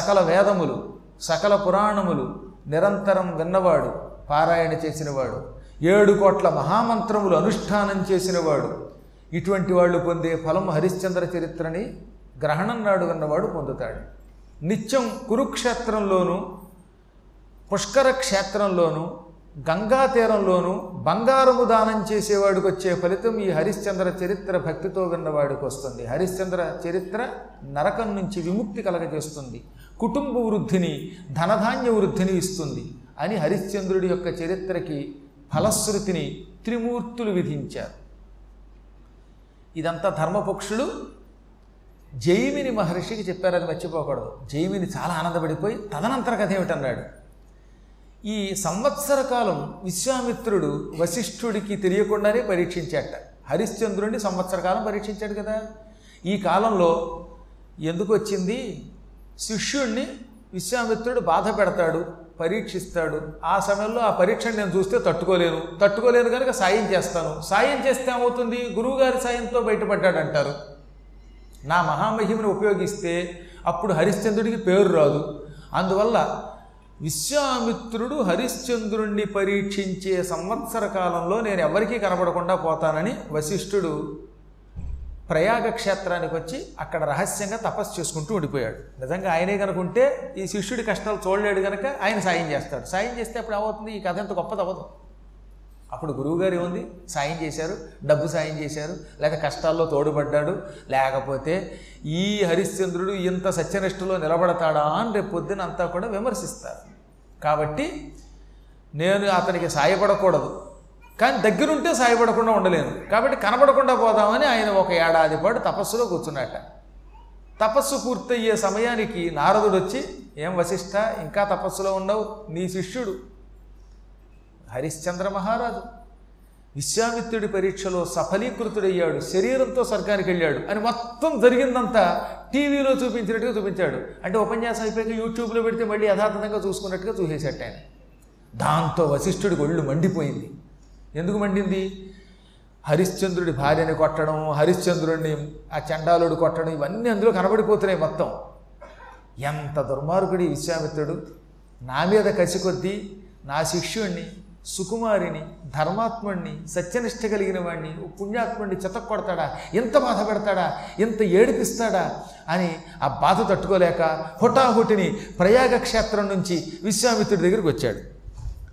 సకల వేదములు సకల పురాణములు నిరంతరం విన్నవాడు పారాయణ చేసినవాడు ఏడు కోట్ల మహామంత్రములు అనుష్ఠానం చేసినవాడు. ఇటువంటి వాళ్ళు పొందే ఫలం హరిశ్చంద్ర చరిత్రని గ్రహణం నాడు విన్నవాడు పొందుతాడు. నిత్యం కురుక్షేత్రంలోనూ పుష్కర క్షేత్రంలోనూ గంగా తీరంలోనూ బంగారము దానం చేసేవాడికి వచ్చే ఫలితం ఈ హరిశ్చంద్ర చరిత్ర భక్తితో విన్నవాడికి వస్తుంది. హరిశ్చంద్ర చరిత్ర నరకం నుంచి విముక్తి కలగజేస్తుంది. కుటుంబ వృద్ధిని ధనధాన్య వృద్ధిని ఇస్తుంది. అని హరిశ్చంద్రుడి యొక్క చరిత్రకి ఫలశ్రుతిని త్రిమూర్తులు విధించారు. ఇదంతా ధర్మపక్షులు. జైమిని మహర్షికి చెప్పారని మర్చిపోకూడదు. జైమిని చాలా ఆనందపడిపోయి తదనంతర కథ ఏమిటన్నాడు? ఈ సంవత్సర కాలం విశ్వామిత్రుడు వశిష్ఠుడికి తెలియకుండానే పరీక్షించాట. హరిశ్చంద్రుడిని సంవత్సర కాలం పరీక్షించాడు కదా. ఈ కాలంలో ఎందుకు వచ్చింది? శిష్యుణ్ణి విశ్వామిత్రుడు బాధ పెడతాడు పరీక్షిస్తాడు. ఆ సమయంలో ఆ పరీక్షను నేను చూస్తే తట్టుకోలేను. తట్టుకోలేను కనుక సాయం చేస్తాను. సాయం చేస్తే ఏమవుతుంది? గురువుగారి సాయంతో బయటపడ్డాడు అంటారు నా మహామహిమను ఉపయోగిస్తే అప్పుడు హరిశ్చంద్రుడికి పేరు రాదు. అందువల్ల విశ్వామిత్రుడు హరిశ్చంద్రుణ్ణి పరీక్షించే సంవత్సర కాలంలో నేను ఎవరికీ కనబడకుండా పోతానని వశిష్ఠుడు ప్రయాగ క్షేత్రానికి వచ్చి అక్కడ రహస్యంగా తపస్సు చేసుకుంటూ ఉండిపోయాడు. నిజంగా ఆయనే కనుకుంటే ఈ శిష్యుడి కష్టాలు చూడలేడు కనుక ఆయన సాయం చేస్తాడు. సాయం చేస్తే అప్పుడు ఏమవుతుంది? ఈ కథ ఎంత గొప్పది అవ్వదు. అప్పుడు గురువుగారు ఏముంది? సాయం చేశారు. డబ్బు సాయం చేశారు. లేక కష్టాల్లో తోడుపడ్డాడు. లేకపోతే ఈ హరిశ్చంద్రుడు ఇంత సత్యనిష్టలో నిలబడతాడా అని రేపు పొద్దున అంతా కూడా విమర్శిస్తారు. కాబట్టి నేను అతనికి సాయపడకూడదు. కానీ దగ్గరుంటే సాయపడకుండా ఉండలేను. కాబట్టి కనబడకుండా పోదామని ఆయన ఒక ఏడాది పాటు తపస్సులో కూర్చున్నట్ట తపస్సు పూర్తయ్యే సమయానికి నారదుడు వచ్చి ఏం వశిష్ట ఇంకా తపస్సులో ఉండవు నీ శిష్యుడు హరిశ్చంద్ర మహారాజు. విశ్వామిత్రుడి పరీక్షలో సఫలీకృతుడయ్యాడు. శరీరంతో స్వర్గానికి వెళ్ళాడు. అని మొత్తం జరిగిందంతా టీవీలో చూపించినట్టుగా చూపించాడు. అంటే ఉపన్యాసం అయిపోయాక యూట్యూబ్లో పెడితే మళ్ళీ యథార్థంగా చూసుకున్నట్టుగా చూసేసట ఆయన. దాంతో వశిష్ఠుడికి ఒళ్ళు మండిపోయింది. ఎందుకు మండింది? హరిశ్చంద్రుడి భార్యని కొట్టడం హరిశ్చంద్రుడిని ఆ చండాలుడు కొట్టడం ఇవన్నీ అందులో కనబడిపోతున్నాయి మొత్తం. ఎంత దుర్మార్గుడి విశ్వామిత్రుడు. నా మీద కసి కొద్దీ నా శిష్యుణ్ణి సుకుమారిని ధర్మాత్ముడిని సత్యనిష్ట కలిగిన వాడిని పుణ్యాత్ముడిని చెతక్ కొడతాడా? ఎంత బాధ పెడతాడా? ఎంత ఏడిపిస్తాడా? అని ఆ బాధ తట్టుకోలేక హుటాహుటిని ప్రయాగ క్షేత్రం నుంచి విశ్వామిత్రుడి దగ్గరికి వచ్చాడు.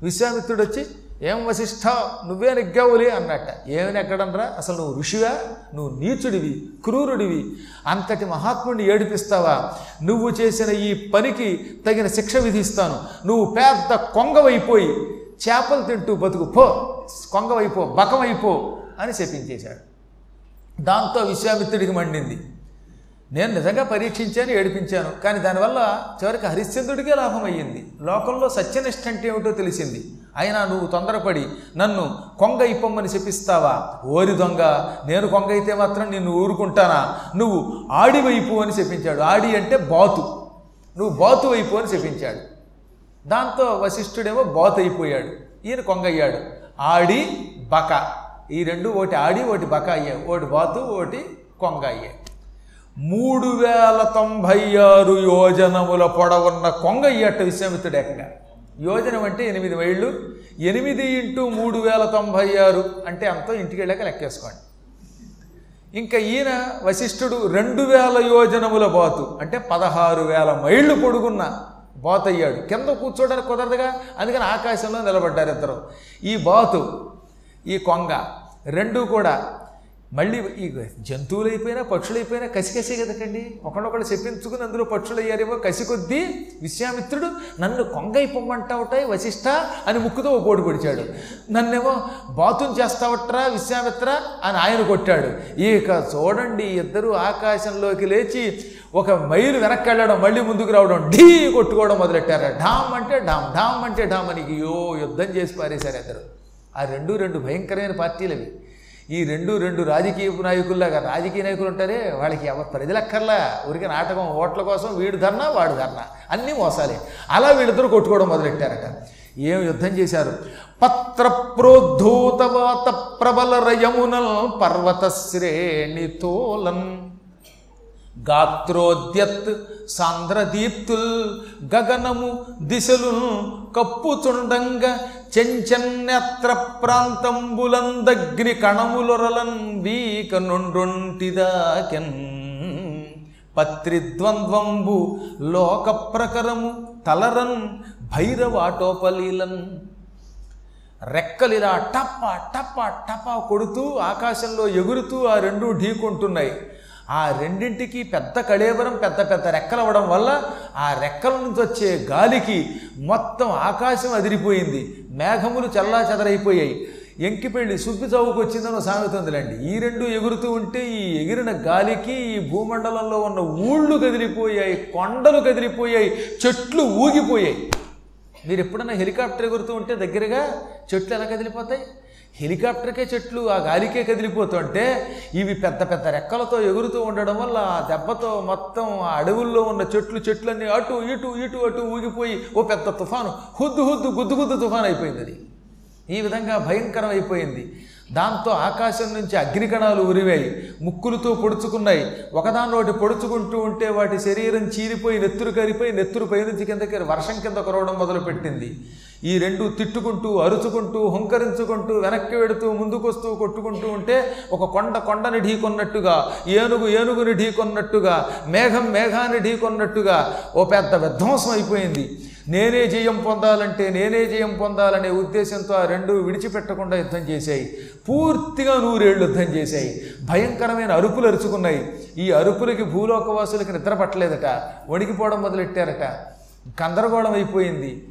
విశ్వామిత్రుడు వచ్చి ఏం వశిష్ఠ? నువ్వే నెగ్గావులే అన్నట్ట. ఏమని ఎక్కడనరా అసలు నువ్వు ఋషివా? నువ్వు నీచుడివి క్రూరుడివి. అంతటి మహాత్ముడిని ఏడిపిస్తావా? నువ్వు చేసిన ఈ పనికి తగిన శిక్ష విధిస్తాను. నువ్వు పెద్ద కొంగవైపోయి చేపలు తింటూ బతుకు. పో కొంగవైపో బకమైపో అని చెప్పించేశాడు దాంతో విశ్వామిత్రుడికి మండింది. నేను నిజంగా పరీక్షించాను ఏడిపించాను. కానీ దానివల్ల చివరికి హరిశ్చంద్రుడికే లాభం అయ్యింది లోకంలో సత్యనిష్ట అంటే ఏమిటో తెలిసింది. అయినా నువ్వు తొందరపడి నన్ను కొంగ ఇప్పమ్మని చెప్పిస్తావా ఓరి దొంగ నేను కొంగ అయితే మాత్రం నిన్ను ఊరుకుంటానా? నువ్వు ఆడి వైపు అని చెప్పించాడు ఆడి అంటే బాతు. నువ్వు బాతు వైపు అని చెప్పించాడు దాంతో వశిష్ఠుడేమో బాతు అయిపోయాడు. ఈయన కొంగ అయ్యాడు. ఆడి బక. ఈ రెండు ఒకటి ఆడి ఒకటి బక అయ్యాయి. ఒకటి బాతు ఒకటి కొంగ అయ్యాయి. మూడు వేల తొంభై ఆరు యోజనముల పొడవున్న కొంగ అయ్యట విశ్వామిత్రుడు ఏకంగా. యోజనం అంటే ఎనిమిది మైళ్ళు ఎనిమిది ఇంటూ మూడు వేల తొంభై ఆరు. అంటే అంత ఇంటికి వెళ్ళాక లెక్కేసుకోండి. ఇంకా ఈయన వశిష్ఠుడు రెండు వేల యోజనముల బాతు. అంటే పదహారు వేల మైళ్ళు పొడుగున్న బాతు అయ్యాడు కింద కూర్చోడానికి కుదరదుగా? అందుకని ఆకాశంలో నిలబడ్డారు ఇద్దరు. ఈ బాతు ఈ కొంగ రెండు కూడా మళ్ళీ ఈ జంతువులైపోయినా పక్షులైపోయినా కసి అయిపోయినా కసికసే కదకండి ఒకళ్ళొకళ్ళు చెప్పించుకుని అందులో పక్షులు అయ్యారేమో కసి కొద్దీ విశ్వామిత్రుడు నన్ను కొంగై పొమ్మంటావుటాయి వశిష్ట అని ముక్కుతో ఓ కోడి పొడిచాడు నన్నేమో బాతుని చేస్తావట్రా విశ్వామిత్ర అని ఆయన కొట్టాడు. ఇక చూడండి ఇద్దరు ఆకాశంలోకి లేచి ఒక మైలు వెనక్కి వెళ్ళడం మళ్ళీ ముందుకు రావడం ఢీ కొట్టుకోవడం మొదలెట్టారు. ఢామ్ అంటే ఢామ్ ఢామ్ అంటే ఢామ్ అని యో యుద్ధం చేసి పారేశారు ఇద్దరు. ఆ రెండు రెండు భయంకరమైన పార్టీలు అవి ఈ రెండు రెండు రాజకీయ నాయకుల్లాగా రాజకీయ నాయకులు ఉంటారే వాళ్ళకి ఎవరు ప్రజలక్కర్లా ఊరికి నాటకం ఓట్ల కోసం వీడు ధర్నా వాడు ధర్నా. అన్నీ మోసాలే. అలా వీళ్ళిద్దరు కొట్టుకోవడం మొదలెట్టారట. ఏం యుద్ధం చేశారు? పత్ర ప్రోద్ధూతవాత ప్రబల రయమునల్ పర్వత శ్రేణి తోలన్. గాత్రోద్యత్ సాంద్రదీప్తుల్ గగనము దిశలు కప్పుచుండంగ చెంచెన్నెత్ర ప్రాంతంబులందగ్ని కణములొరలన్ వీక నుండొంటిదాకెన్ పత్రిద్వంద్వంబు లోక ప్రకరము తలరన్ భైరవాటోపలీలన్. రెక్కలిలా టప్ప టప్ప టప్ప కొడుతూ ఆకాశంలో ఎగురుతూ ఆ రెండు ఢీకొంటున్నాయి. ఆ రెండింటికి పెద్ద కళేబరం పెద్ద పెద్ద రెక్కలు అవ్వడం వల్ల ఆ రెక్కల నుంచి వచ్చే గాలికి మొత్తం ఆకాశం అదిరిపోయింది. మేఘములు చల్లా చెదరైపోయాయి ఎంకిపెళ్ళి సుబ్బి చౌకు వచ్చిందని సామెత ఉందిలేండి ఈ రెండు ఎగురుతూ ఉంటే ఈ ఎగిరిన గాలికి ఈ భూమండలంలో ఉన్న ఊళ్ళు కదిలిపోయాయి కొండలు కదిలిపోయాయి చెట్లు ఊగిపోయాయి. మీరు ఎప్పుడన్నా హెలికాప్టర్ ఎగురుతూ ఉంటే దగ్గరగా చెట్లు ఎలా కదిలిపోతాయి? హెలికాప్టర్కే చెట్లు ఆ గాలికే కదిలిపోతుంటే ఇవి పెద్ద పెద్ద రెక్కలతో ఎగురుతూ ఉండడం వల్ల ఆ దెబ్బతో మొత్తం ఆ అడవుల్లో ఉన్న చెట్లు చెట్లన్నీ అటు ఇటు ఇటు అటు ఊగిపోయి ఓ పెద్ద తుఫాను హుద్దు హుద్దు గుద్దు గుద్దు తుఫాను అయిపోయింది అది. ఈ విధంగా భయంకరం అయిపోయింది దాంతో ఆకాశం నుంచి అగ్నికణాలు ఉరివాయి ముక్కులతో పొడుచుకున్నాయి. ఒకదానిలోటి పొడుచుకుంటూ ఉంటే వాటి శరీరం చీలిపోయి నెత్తురు కరిపోయి నెత్తురు పైనుంచి కిందకి వర్షం కింద కురవడం మొదలుపెట్టింది. ఈ రెండు తిట్టుకుంటూ అరుచుకుంటూ హుంకరించుకుంటూ వెనక్కి వెడుతూ ముందుకొస్తూ కొట్టుకుంటూ ఉంటే ఒక కొండ కొండని ఢీకొన్నట్టుగా ఏనుగు ఏనుగుని ఢీకొన్నట్టుగా మేఘం మేఘాన్ని ఢీకొన్నట్టుగా ఓ పెద్ద విధ్వంసం అయిపోయింది. నేనే జయం పొందాలంటే నేనే జయం పొందాలనే ఉద్దేశంతో ఆ రెండు విడిచిపెట్టకుండా యుద్ధం చేశాయి. పూర్తిగా నూరేళ్ళు యుద్ధం చేశాయి. భయంకరమైన అరుపులు అరుచుకున్నాయి. ఈ అరుపులకి భూలోకవాసులకి నిద్ర పట్టలేదట. వణికిపోవడం మొదలెట్టారట. గందరగోళం అయిపోయింది.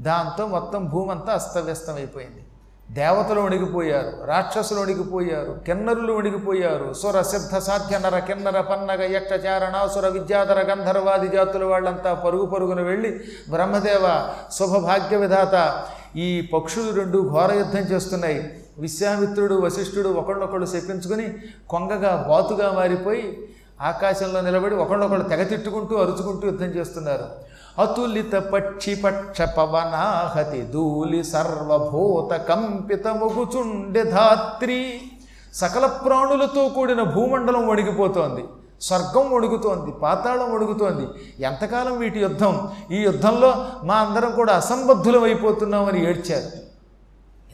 దాంతో మొత్తం భూమంతా అస్తవ్యస్తం అయిపోయింది దేవతలు వణిగిపోయారు రాక్షసులు వణిగిపోయారు కిన్నరులు వణిగిపోయారు సుర సిద్ధ సాధ్య నర కిన్నర పన్నగ యక్షచారణాసుర విద్యాధర గంధర్వాది జాతుల వాళ్ళంతా పరుగు పరుగున వెళ్ళి బ్రహ్మదేవ శుభభాగ్య విధాత ఈ పక్షులు రెండు ఘోర యుద్ధం చేస్తున్నాయి. విశ్వామిత్రుడు వశిష్ఠుడు ఒకళ్ళొకళ్ళు చెప్పించుకుని కొంగగా బాతుగా మారిపోయి ఆకాశంలో నిలబడి ఒకళ్ళొకళ్ళు తెగ తిట్టుకుంటూ అరుచుకుంటూ యుద్ధం చేస్తున్నారు. అతులిత పక్షి పక్ష పవనాహతి ధూళి సర్వభూత కంపిత ముగుచుండె ధాత్రి. సకల ప్రాణులతో కూడిన భూమండలం వణిగిపోతోంది స్వర్గం వణుకుతోంది పాతాళం వణుకుతోంది ఎంతకాలం వీటి యుద్ధం? ఈ యుద్ధంలో మా అందరం కూడా అసంబద్ధులం అయిపోతున్నామని ఏడ్చారు.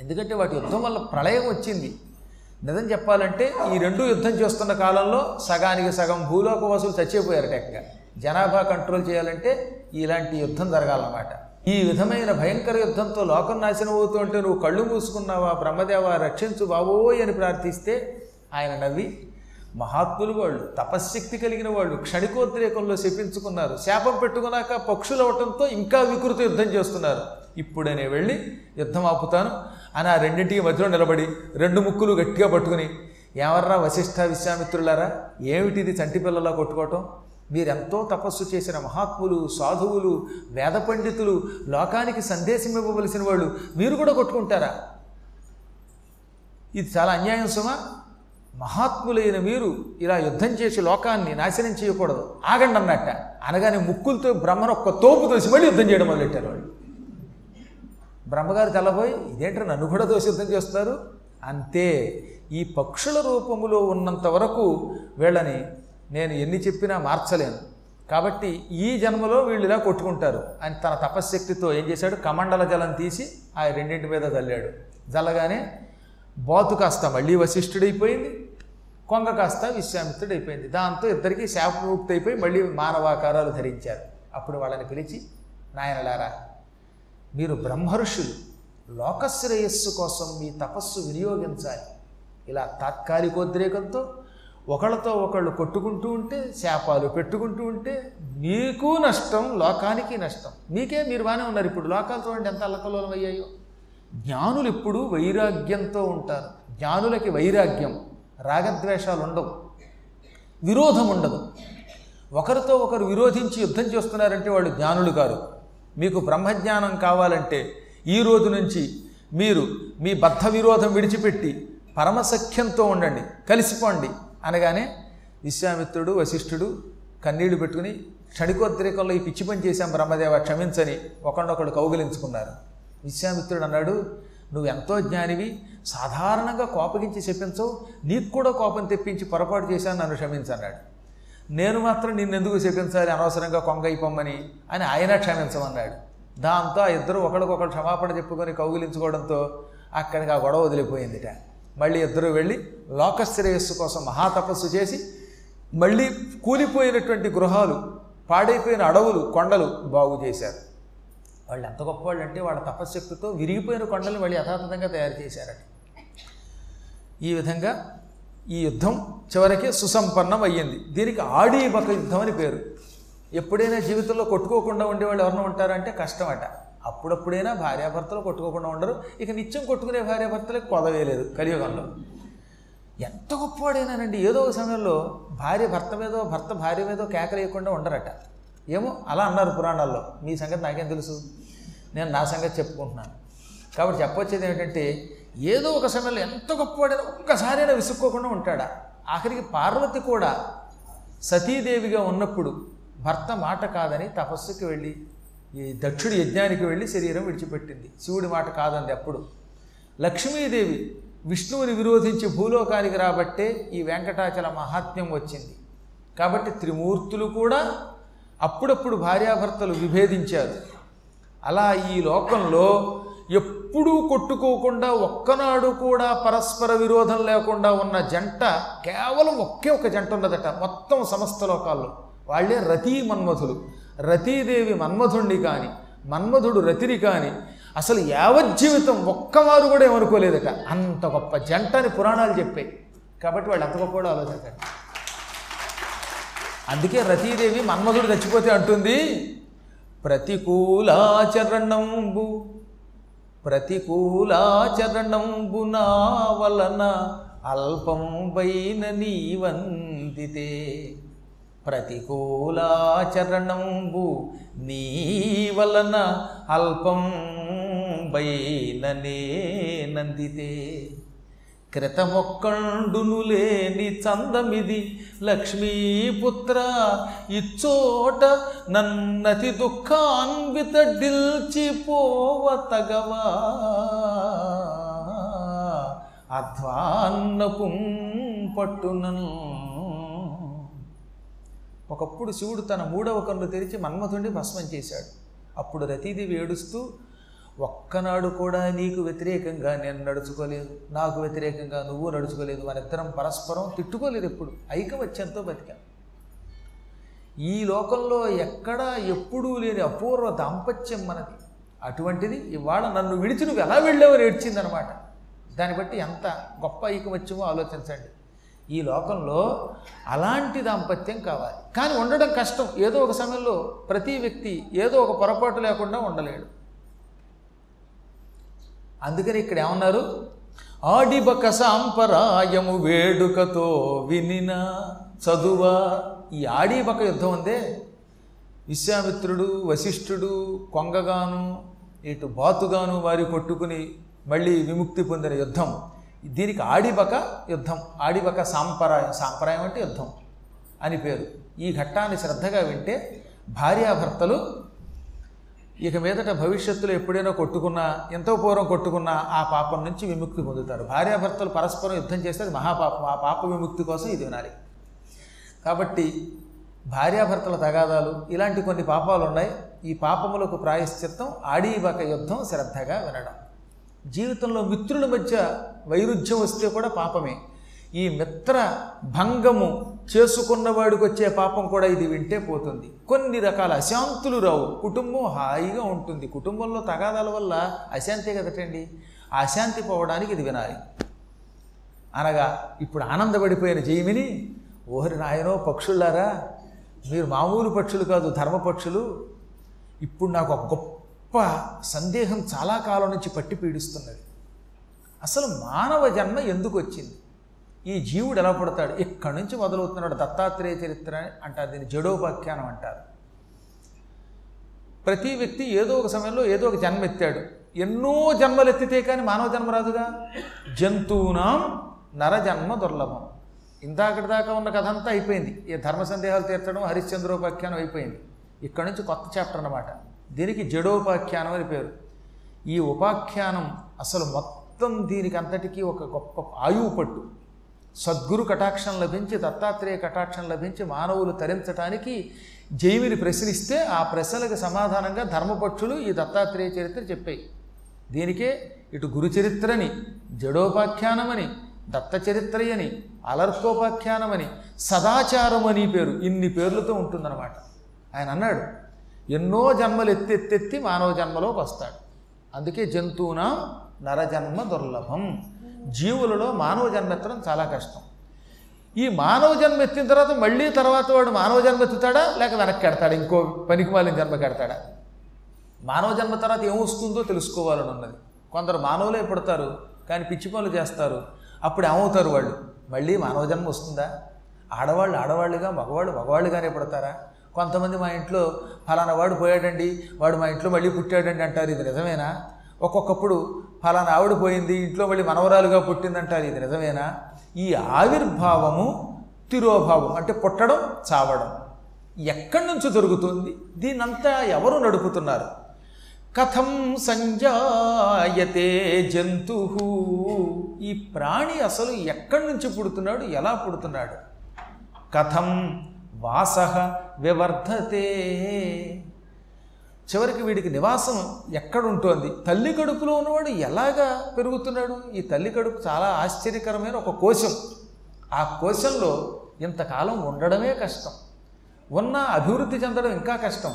ఎందుకంటే వాటి యుద్ధం వల్ల ప్రళయం వచ్చింది. నిజం చెప్పాలంటే ఈ రెండు యుద్ధం చేస్తున్న కాలంలో సగానికి సగం భూలోక వసూలు చచ్చిపోయారు టెక్క జనాభా కంట్రోల్ చేయాలంటే ఇలాంటి యుద్ధం జరగాలన్నమాట. ఈ విధమైన భయంకర యుద్ధంతో లోకం నాశనం అవుతుంటే నువ్వు కళ్ళు మూసుకున్నావా బ్రహ్మదేవ రక్షించు బాబోయ్ అని ప్రార్థిస్తే ఆయన నవ్వి మహాత్ములు వాళ్ళు తపశ్శక్తి కలిగిన వాళ్ళు క్షణికోద్రేకంలో శపించుకున్నారు. శాపం పెట్టుకున్నాక పక్షులు అవటంతో ఇంకా వికృత యుద్ధం చేస్తున్నారు. ఇప్పుడనే వెళ్ళి యుద్ధం ఆపుతాను. అని ఆ రెండింటికి మధ్యలో నిలబడి రెండు ముక్కులు గట్టిగా పట్టుకుని ఎవర్రా వశిష్ఠ విశ్వామిత్రులారా ఏమిటిది చంటి పిల్లలా కొట్టుకోవటం? మీరెంతో తపస్సు చేసిన మహాత్ములు సాధువులు వేద పండితులు లోకానికి సందేశం ఇవ్వవలసిన వాళ్ళు మీరు కూడా కొట్టుకుంటారా? ఇది చాలా అన్యాయం సుమా. మహాత్ములైన మీరు ఇలా యుద్ధం చేసి లోకాన్ని నాశనం చేయకూడదు. ఆగండి అన్నట్ట. అనగానే ముక్కులతో బ్రహ్మను ఒక్క తోపు తోసి మళ్ళీ యుద్ధం చేయడం మొదలెట్టారు వాళ్ళు. బ్రహ్మగారు తెల్లబోయి ఇదేంటారు నన్ను కూడా దోష యుద్ధం చేస్తారు అంతే. ఈ పక్షుల రూపములో ఉన్నంత వరకు వీళ్ళని నేను ఎన్ని చెప్పినా మార్చలేను. కాబట్టి ఈ జన్మలో వీళ్ళు ఇలా కొట్టుకుంటారు. అని తన తపశ్శక్తితో ఏం చేశాడు? కమండల జలం తీసి ఆ రెండింటి మీద చల్లాడు జల్లగానే బాతు కాస్త మళ్ళీ వశిష్ఠుడైపోయింది. కొంగ కాస్త విశ్వామిత్రుడైపోయింది. దాంతో ఇద్దరికీ శాపముక్తి అయిపోయి మళ్ళీ మానవాకారాలు ధరించారు. అప్పుడు వాళ్ళని పిలిచి నాయనలారా మీరు బ్రహ్మర్షులు లోకశ్రేయస్సు కోసం మీ తపస్సు వినియోగించాలి. ఇలా తాత్కాలికోద్రేకంతో ఒకళ్ళతో ఒకళ్ళు కొట్టుకుంటూ ఉంటే శాపాలు పెట్టుకుంటూ ఉంటే మీకు నష్టం లోకానికి నష్టం. మీకే మీరు బాగానే ఉన్నారు ఇప్పుడు. లోకాలు చూడండి ఎంత అల్లకలోలం అయ్యాయో. జ్ఞానులు ఎప్పుడూ వైరాగ్యంతో ఉంటారు. జ్ఞానులకి వైరాగ్యం రాగద్వేషాలు ఉండవు. విరోధం ఉండదు. ఒకరితో ఒకరు విరోధించి యుద్ధం చేస్తున్నారంటే వాళ్ళు జ్ఞానులు కారు. మీకు బ్రహ్మజ్ఞానం కావాలంటే ఈ రోజు నుంచి మీరు మీ బద్ధ విరోధం విడిచిపెట్టి పరమసఖ్యంతో ఉండండి. కలిసిపోండి. అనగానే విశ్వామిత్రుడు వశిష్ఠుడు కన్నీళ్ళు పెట్టుకుని క్షణికోద్రేకంలో ఈ పిచ్చి పని చేశాం బ్రహ్మదేవ క్షమించని ఒకళ్ళొకళ్ళు కౌగిలించుకున్నారు. విశ్వామిత్రుడు అన్నాడు నువ్వు ఎంతో జ్ఞానివి సాధారణంగా కోపగించి చెప్పించవు నీకు కూడా కోపం తెప్పించి పొరపాటు చేశాను నన్ను క్షమించన్నాడు. నేను మాత్రం నిన్నెందుకు శపించాలి అనవసరంగా కొంగైపోమ్మని అని ఆయన క్షమించమన్నాడు. దాంతో ఆ ఇద్దరు ఒకరికొకరు క్షమాపణ చెప్పుకొని కౌగిలించుకోవడంతో అక్కడికి ఆ గొడవ వదిలిపోయిందిట. మళ్ళీ ఇద్దరు వెళ్ళి లోకశ్రేయస్సు కోసం మహాతపస్సు చేసి మళ్ళీ కూలిపోయినటువంటి గృహాలు పాడైపోయిన అడవులు కొండలు బాగు చేశారు. వాళ్ళు ఎంత గొప్పవాళ్ళు అంటే వాళ్ళ తపశ్శక్తితో విరిగిపోయిన కొండలు మళ్ళీ యథాతథంగా తయారు చేశారట. ఈ విధంగా ఈ యుద్ధం చివరికి సుసంపన్నం అయ్యింది. దీనికి ఆడీబక యుద్ధం అని పేరు. ఎప్పుడైనా జీవితంలో కొట్టుకోకుండా ఉండేవాళ్ళు ఎవరన్నా ఉంటారంటే కష్టమట. అప్పుడప్పుడైనా భార్యాభర్తలు కొట్టుకోకుండా ఉండరు. ఇక నిత్యం కొట్టుకునే భార్యాభర్తలకు కొదవేయలేదు కలియుగంలో. ఎంత గొప్పవాడైనానండి ఏదో ఒక సమయంలో భార్య భర్త మీదో భర్త భార్య మీదో కేకలేయకుండా ఉండరట. ఏమో అలా అన్నారు పురాణాల్లో. మీ సంగతి నాకేం తెలుసు? నేను నా సంగతి చెప్పుకుంటున్నాను. కాబట్టి చెప్పొచ్చేది ఏంటంటే ఏదో ఒక సమయంలో ఎంత గొప్పవాడైనా ఒక్కసారైనా విసుక్కోకుండా ఉంటాడా? ఆఖరికి పార్వతి కూడా సతీదేవిగా ఉన్నప్పుడు భర్త మాట కాదని తపస్సుకి వెళ్ళి ఈ దక్షుడు యజ్ఞానికి వెళ్ళి శరీరం విడిచిపెట్టింది. శివుడి మాట కాదంది అప్పుడు. లక్ష్మీదేవి విష్ణువుని విరోధించి భూలోకానికి రాబట్టే ఈ వెంకటాచల మహాత్మ్యం వచ్చింది. కాబట్టి త్రిమూర్తులు కూడా అప్పుడప్పుడు భార్యాభర్తలు విభేదించారు. అలా ఈ లోకంలో ఎప్పుడూ కొట్టుకోకుండా ఒక్కనాడు కూడా పరస్పర విరోధం లేకుండా ఉన్న జంట కేవలం ఒకే ఒక జంట ఉన్నదట మొత్తం సమస్త లోకాల్లో. వాళ్ళే రతీ మన్మధులు. రతీదేవి మన్మధుణ్ణి కానీ మన్మధుడు రతిని కానీ అసలు యావజ్జీవితం ఒక్కవారు కూడా ఏమనుకోలేదట. అంత గొప్ప జంట అని పురాణాలు చెప్పాయి. కాబట్టి వాళ్ళు అంత గొప్ప ఆలోచించారు. అందుకే రతీదేవి మన్మధుడు చచ్చిపోతే అంటుంది ప్రతికూలాచరణంబు ప్రతికూలాచరణంబు నా వలన అల్పంబైన నీవందితే ప్రతికూలాచరణంబు నీ వలన అల్పం బైననే నందితే. క్రితమొక్కండును లేని చందమిది లక్ష్మీపుత్ర ఇచ్చోట నన్నతి దుఃఖాన్విత డిల్చిపోవ తగవా అధ్వాన్నపుం పట్టునను ఒకప్పుడు శివుడు తన మూడవ కన్ను తెరిచి మన్మథుడిని భస్మం చేశాడు. అప్పుడు రతీదేవి ఏడుస్తూ ఒక్కనాడు కూడా నీకు వ్యతిరేకంగా నేను నడుచుకోలేదు నాకు వ్యతిరేకంగా నువ్వు నడుచుకోలేదు మనిద్దరం పరస్పరం తిట్టుకోలేదు ఎప్పుడు. ఐకమత్యంతో బతికాం. ఈ లోకంలో ఎక్కడా ఎప్పుడూ లేని అపూర్వ దాంపత్యం మనది. అటువంటిది ఇవాళ నన్ను విడిచి నువ్వు ఎలా వెళ్ళావని నేర్చిందనమాట. దాన్ని బట్టి ఎంత గొప్ప ఐకమత్యమో ఆలోచించండి. ఈ లోకంలో అలాంటి దాంపత్యం కావాలి. కానీ ఉండడం కష్టం. ఏదో ఒక సమయంలో ప్రతి వ్యక్తి ఏదో ఒక పొరపాటు లేకుండా ఉండలేడు. అందుకని ఇక్కడ ఏమన్నారు? ఆడిబక సాంపరాయము వేడుకతో వినిన చదువ. ఈ ఆడిబక యుద్ధం ఉందే విశ్వామిత్రుడు వశిష్ఠుడు కొంగగాను ఇటు బాతుగాను వారి కొట్టుకుని మళ్ళీ విముక్తి పొందిన యుద్ధం. దీనికి ఆడిబక యుద్ధం ఆడిబక సాంప్రదాయం సాంప్రదాయం అంటే యుద్ధం అని పేరు. ఈ ఘట్టాన్ని శ్రద్ధగా వింటే భార్యాభర్తలు ఇక మీదట భవిష్యత్తులో ఎప్పుడైనా కొట్టుకున్నా ఎంతో పూర్వం కొట్టుకున్నా ఆ పాపం నుంచి విముక్తి పొందుతారు. భార్యాభర్తలు పరస్పరం యుద్ధం చేస్తే అది మహాపాపం. ఆ పాప విముక్తి కోసం ఇది వినాలి. కాబట్టి భార్యాభర్తల తగాదాలు ఇలాంటి కొన్ని పాపాలు ఉన్నాయి ఈ పాపములకు ప్రాయశ్చిత్తం ఆడీబక యుద్ధం శ్రద్ధగా వినడం. జీవితంలో మిత్రుల మధ్య వైరుధ్యం వస్తే కూడా పాపమే. ఈ మిత్ర భంగము చేసుకున్నవాడికి వచ్చే పాపం కూడా ఇది వింటే పోతుంది. కొన్ని రకాల అశాంతులు రావు. కుటుంబం హాయిగా ఉంటుంది. కుటుంబంలో తగాదాల వల్ల అశాంతి కదటండి? ఆ అశాంతి పోవడానికి ఇది వినాలి. అనగా ఇప్పుడు ఆనందపడిపోయిన జైమిని ఓహరి నాయనో పక్షులారా మీరు మామూలు పక్షులు కాదు ధర్మపక్షులు. ఇప్పుడు నాకు ఒక గొప్ప సందేహం చాలా కాలం నుంచి పట్టి పీడిస్తున్నది. అసలు మానవ జన్మ ఎందుకు వచ్చింది? ఈ జీవుడు ఎలా పుడతాడు? ఇక్కడి నుంచి మొదలవుతున్నాడు? దత్తాత్రేయ చరిత్ర అంటారు దీన్ని జడోపాఖ్యానం అంటారు. ప్రతి వ్యక్తి ఏదో ఒక సమయంలో ఏదో ఒక జన్మ ఎత్తాడు. ఎన్నో జన్మలు ఎత్తితే కానీ మానవ జన్మ రాదుగా? జంతువునాం నరజన్మ దుర్లభం. ఇందాకటి దాకా ఉన్న కథ అంతా అయిపోయింది. ఈ ధర్మ సందేహాలు తీర్చడం హరిశ్చంద్రోపాఖ్యానం అయిపోయింది. ఇక్కడ నుంచి కొత్త చాప్టర్ అన్నమాట. దీనికి జడోపాఖ్యానం అని పేరు. ఈ ఉపాఖ్యానం అసలు మొత్తం దీనికి అంతటికీ ఒక గొప్ప ఆయువు పట్టు. సద్గురు కటాక్షం లభించి దత్తాత్రేయ కటాక్షం లభించి మానవులు తరించటానికి జైమిని ప్రశ్నిస్తే ఆ ప్రశ్నలకు సమాధానంగా ధర్మపక్షులు ఈ దత్తాత్రేయ చరిత్ర చెప్పాయి. దీనికే ఇటు గురుచరిత్రని జడోపాఖ్యానమని దత్తచరిత్రయని అలర్కోపాఖ్యానమని సదాచారమని పేరు. ఇన్ని పేర్లతో ఉంటుందన్నమాట. ఆయన అన్నాడు ఎన్నో జన్మలు ఎత్తెత్తెత్తి మానవ జన్మలోకి వస్తాడు. అందుకే జంతువున నరజన్మ దుర్లభం. జీవులలో మానవ జన్మ ఎత్తడం చాలా కష్టం. ఈ మానవ జన్మ ఎత్తిన తర్వాత మళ్ళీ తర్వాత వాడు మానవ జన్మ ఎత్తుతాడా? లేక వెనక్కి కడతాడా? ఇంకో పనికి మాలిన జన్మ కడతాడా? మానవ జన్మ తర్వాత ఏమొస్తుందో తెలుసుకోవాలని ఉన్నది కొందరు మానవులే పుడతారు కానీ పిచ్చి పనులు చేస్తారు. అప్పుడు ఏమవుతారు వాళ్ళు? మళ్ళీ మానవ జన్మ వస్తుందా? ఆడవాళ్ళు ఆడవాళ్ళుగా మగవాళ్ళు మగవాళ్ళుగానే పుడతారా? కొంతమంది మా ఇంట్లో ఫలానా వాడు పోయాడండి వాడు మా ఇంట్లో మళ్ళీ పుట్టాడండి అంటారు. ఇది నిజమేనా? ఒక్కొక్కప్పుడు ఫలానా ఆవిడ పోయింది ఇంట్లో మళ్ళీ మనవరాలుగా పుట్టిందంటారు. ఇది నిజమేనా? ఈ ఆవిర్భావము తిరోభావం అంటే పుట్టడం చావడం ఎక్కడి నుంచి జరుగుతుంది? దీనంతా ఎవరు నడుపుతున్నారు? కథం సంజాయతే జంతు ఈ ప్రాణి అసలు ఎక్కడి నుంచి పుడుతున్నాడు ఎలా పుడుతున్నాడు? కథం వాస వివర్ధతే. చివరికి వీడికి నివాసం ఎక్కడుంటోంది? తల్లి కడుపులో ఉన్నవాడు ఎలాగా పెరుగుతున్నాడు? ఈ తల్లి కడుపు చాలా ఆశ్చర్యకరమైన ఒక కోశం. ఆ కోశంలో ఇంతకాలం ఉండడమే కష్టం. ఉన్న అభివృద్ధి చెందడం ఇంకా కష్టం.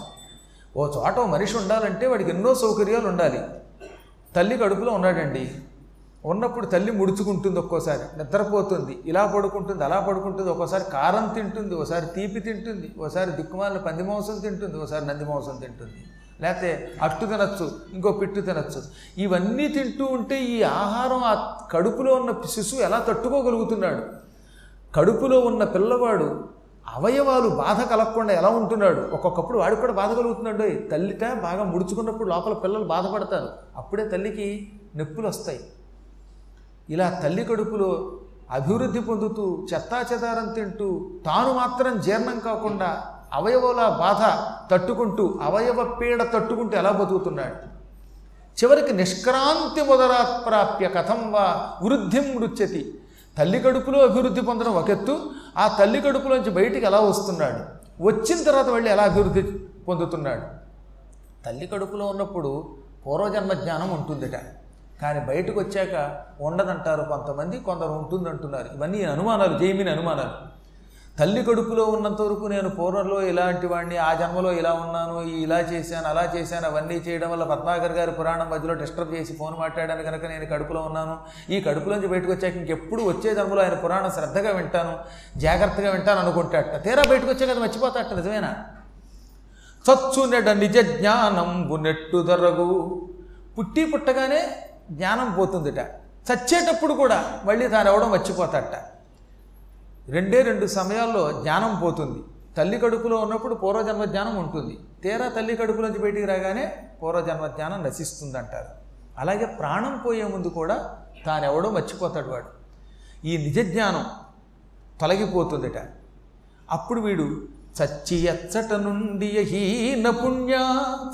ఓ చోట మనిషి ఉండాలంటే వాడికి ఎన్నో సౌకర్యాలు ఉండాలి. తల్లి కడుపులో ఉన్నాడండి. ఉన్నప్పుడు తల్లి ముడుచుకుంటుంది ఒక్కోసారి. నిద్రపోతుంది. ఇలా పడుకుంటుంది అలా పడుకుంటుంది. ఒక్కోసారి కారం తింటుంది ఒకసారి తీపి తింటుంది ఒకసారి దిక్కుమాలిన పంది మాంసం తింటుంది ఒకసారి నంది మాంసం తింటుంది. లేకపోతే అట్టు తినచ్చు ఇంకో పిట్టు తినచ్చు. ఇవన్నీ తింటూ ఉంటే ఈ ఆహారం ఆ కడుపులో ఉన్న శిశువు ఎలా తట్టుకోగలుగుతున్నాడు? కడుపులో ఉన్న పిల్లవాడు అవయవాలు బాధ కలగకుండా ఎలా ఉంటున్నాడు? ఒక్కొక్కప్పుడు వాడికి కూడా బాధ కలుగుతున్నాడు. తల్లిట బాగా ముడుచుకున్నప్పుడు లోపల పిల్లలు బాధపడతారు. అప్పుడే తల్లికి నొప్పులు వస్తాయి. ఇలా తల్లి కడుపులో అభివృద్ధి పొందుతూ చెత్తాచెదారం తింటూ తాను మాత్రం జీర్ణం కాకుండా అవయవాల బాధ తట్టుకుంటూ అవయవ పీడ తట్టుకుంటూ ఎలా బతుకుతున్నాడు? చివరికి నిష్క్రాంతి మొదరాత్ ప్రాప్య కథం వా వృద్ధిం మృత్యతి తల్లి కడుపులో అభివృద్ధి పొందడం ఒక ఎత్తు ఆ తల్లి కడుపులోంచి బయటికి ఎలా వస్తున్నాడు? వచ్చిన తర్వాత వెళ్ళి ఎలా అభివృద్ధి పొందుతున్నాడు? తల్లి కడుపులో ఉన్నప్పుడు పూర్వజన్మ జ్ఞానం ఉంటుందిట. కానీ బయటకు వచ్చాక ఉండదంటారు కొంతమంది కొందరు ఉంటుందంటున్నారు. ఇవన్నీ అనుమానాలు జైమిని అనుమానాలు. తల్లి కడుపులో ఉన్నంత వరకు నేను పూర్వంలో ఇలాంటి వాడిని ఆ జన్మలో ఇలా ఉన్నాను ఇలా చేశాను అలా చేశాను అవన్నీ చేయడం వల్ల పద్మాకర్ గారి పురాణం మధ్యలో డిస్టర్బ్ చేసి ఫోన్ మాట్లాడాను కనుక నేను కడుపులో ఉన్నాను. ఈ కడుపులోంచి బయటకు వచ్చాక ఇంకెప్పుడు వచ్చే జన్మలో ఆయన పురాణం శ్రద్ధగా వింటాను జాగ్రత్తగా వింటాను అనుకుంటాట. తీరా బయటకు వచ్చాక అది మర్చిపోతాట నిజమేనా? చచ్చునెడ నిజ జ్ఞానం నెట్టు దొరగు పుట్టి పుట్టగానే జ్ఞానం పోతుందిట. చచ్చేటప్పుడు కూడా మళ్ళీ తాను ఎవడం మర్చిపోతాట. రెండే రెండు సమయాల్లో జ్ఞానం పోతుంది. తల్లి కడుపులో ఉన్నప్పుడు పూర్వజన్మ జ్ఞానం ఉంటుంది. తీరా తల్లి కడుపులోంచి బయటికి రాగానే పూర్వజన్మ జ్ఞానం నశిస్తుంది అంటారు అలాగే ప్రాణం పోయే ముందు కూడా తానెవడో మర్చిపోతాడు వాడు. ఈ నిజ జ్ఞానం తొలగిపోతుందిట. అప్పుడు వీడు చచ్చి ఎచ్చట నుండి హీన పుణ్య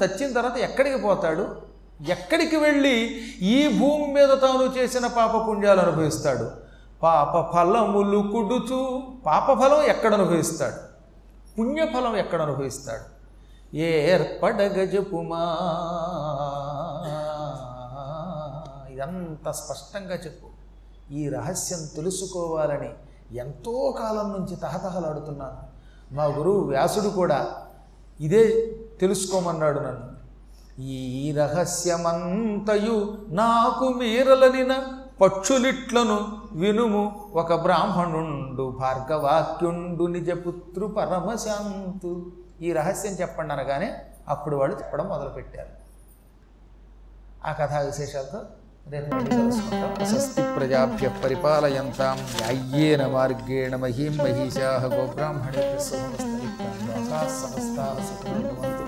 చచ్చిన తర్వాత ఎక్కడికి పోతాడు? ఎక్కడికి వెళ్ళి ఈ భూమి మీద తాను చేసిన పాప పుణ్యాలు అనుభవిస్తాడు? పాప ఫలములు కుడుచు. పాపఫలం ఎక్కడ అనుభవిస్తాడు? పుణ్యఫలం ఎక్కడ అనుభవిస్తాడు? ఏర్పడగజపుమా ఇదంత స్పష్టంగా చెప్పు. ఈ రహస్యం తెలుసుకోవాలని ఎంతో కాలం నుంచి తహతహలాడుతున్నాను. మా గురువు వ్యాసుడు కూడా ఇదే తెలుసుకోమన్నాడు నన్ను. ఈ రహస్యమంతయు నాకు మీరలనిన పక్షులిట్లను వినుము. ఒక బ్రాహ్మణుండు భార్గవాక్యుండు నిజపుత్రు పరమశాంతు. ఈ రహస్యం చెప్పండి అనగానే అప్పుడు వాళ్ళు చెప్పడం మొదలుపెట్టారు. ఆ కథా విశేషాలతో రేపు స్వస్తి ప్రజాభ్య పరిపాలయంతాం. అయ్యేన మార్గేణ మహీం మహిషా గోబ్రాహ్మణి సమస్త సమస్తా